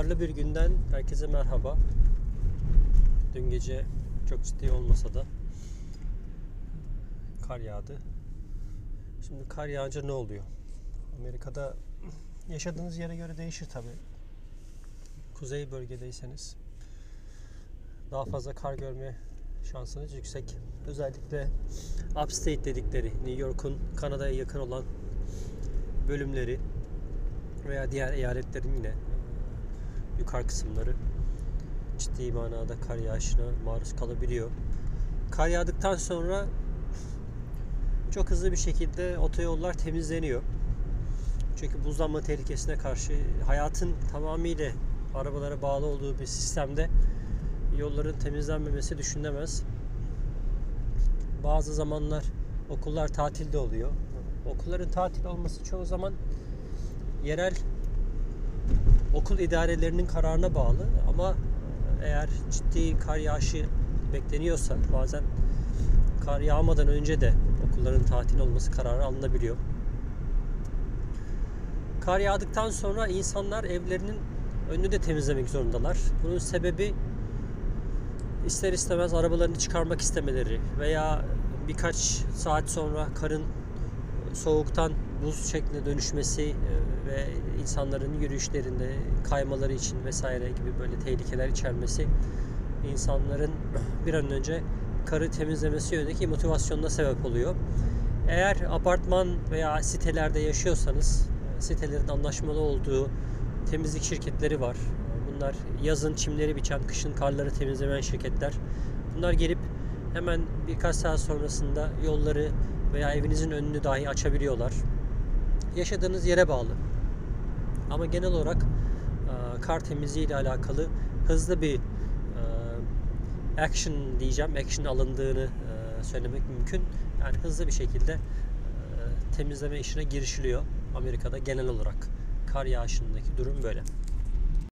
Karlı bir günden herkese merhaba. Dün gece çok ciddi olmasa da kar yağdı. Şimdi kar yağınca ne oluyor? Amerika'da yaşadığınız yere göre değişir tabi. Kuzey bölgedeyseniz daha fazla kar görme şansınız yüksek. Özellikle upstate dedikleri New York'un Kanada'ya yakın olan bölümleri veya diğer eyaletlerin yine yukarı kısımları ciddi manada kar yağışına maruz kalabiliyor. Kar yağdıktan sonra çok hızlı bir şekilde otoyollar temizleniyor. Çünkü buzlanma tehlikesine karşı hayatın tamamıyla arabalara bağlı olduğu bir sistemde yolların temizlenmemesi düşünülemez. Bazı zamanlar okullar tatilde oluyor. Okulların tatil olması çoğu zaman yerel okul idarelerinin kararına bağlı ama eğer ciddi kar yağışı bekleniyorsa bazen kar yağmadan önce de okulların tatil olması kararı alınabiliyor. Kar yağdıktan sonra insanlar evlerinin önünü de temizlemek zorundalar. Bunun sebebi ister istemez arabalarını çıkarmak istemeleri veya birkaç saat sonra karın soğuktan buz şekline dönüşmesi e, ve insanların yürüyüşlerinde kaymaları için vesaire gibi böyle tehlikeler içermesi insanların bir an önce karı temizlemesi yönündeki motivasyonuna sebep oluyor. Eğer apartman veya sitelerde yaşıyorsanız e, sitelerin anlaşmalı olduğu temizlik şirketleri var. Bunlar yazın çimleri biçen, kışın karları temizlemen şirketler. Bunlar gelip hemen birkaç saat sonrasında yolları veya evinizin önünü dahi açabiliyorlar. Yaşadığınız yere bağlı. Ama genel olarak e, kar temizliği ile alakalı hızlı bir e, action diyeceğim. Action alındığını e, söylemek mümkün. Yani hızlı bir şekilde temizleme işine girişiliyor Amerika'da genel olarak. Kar yağışındaki durum böyle.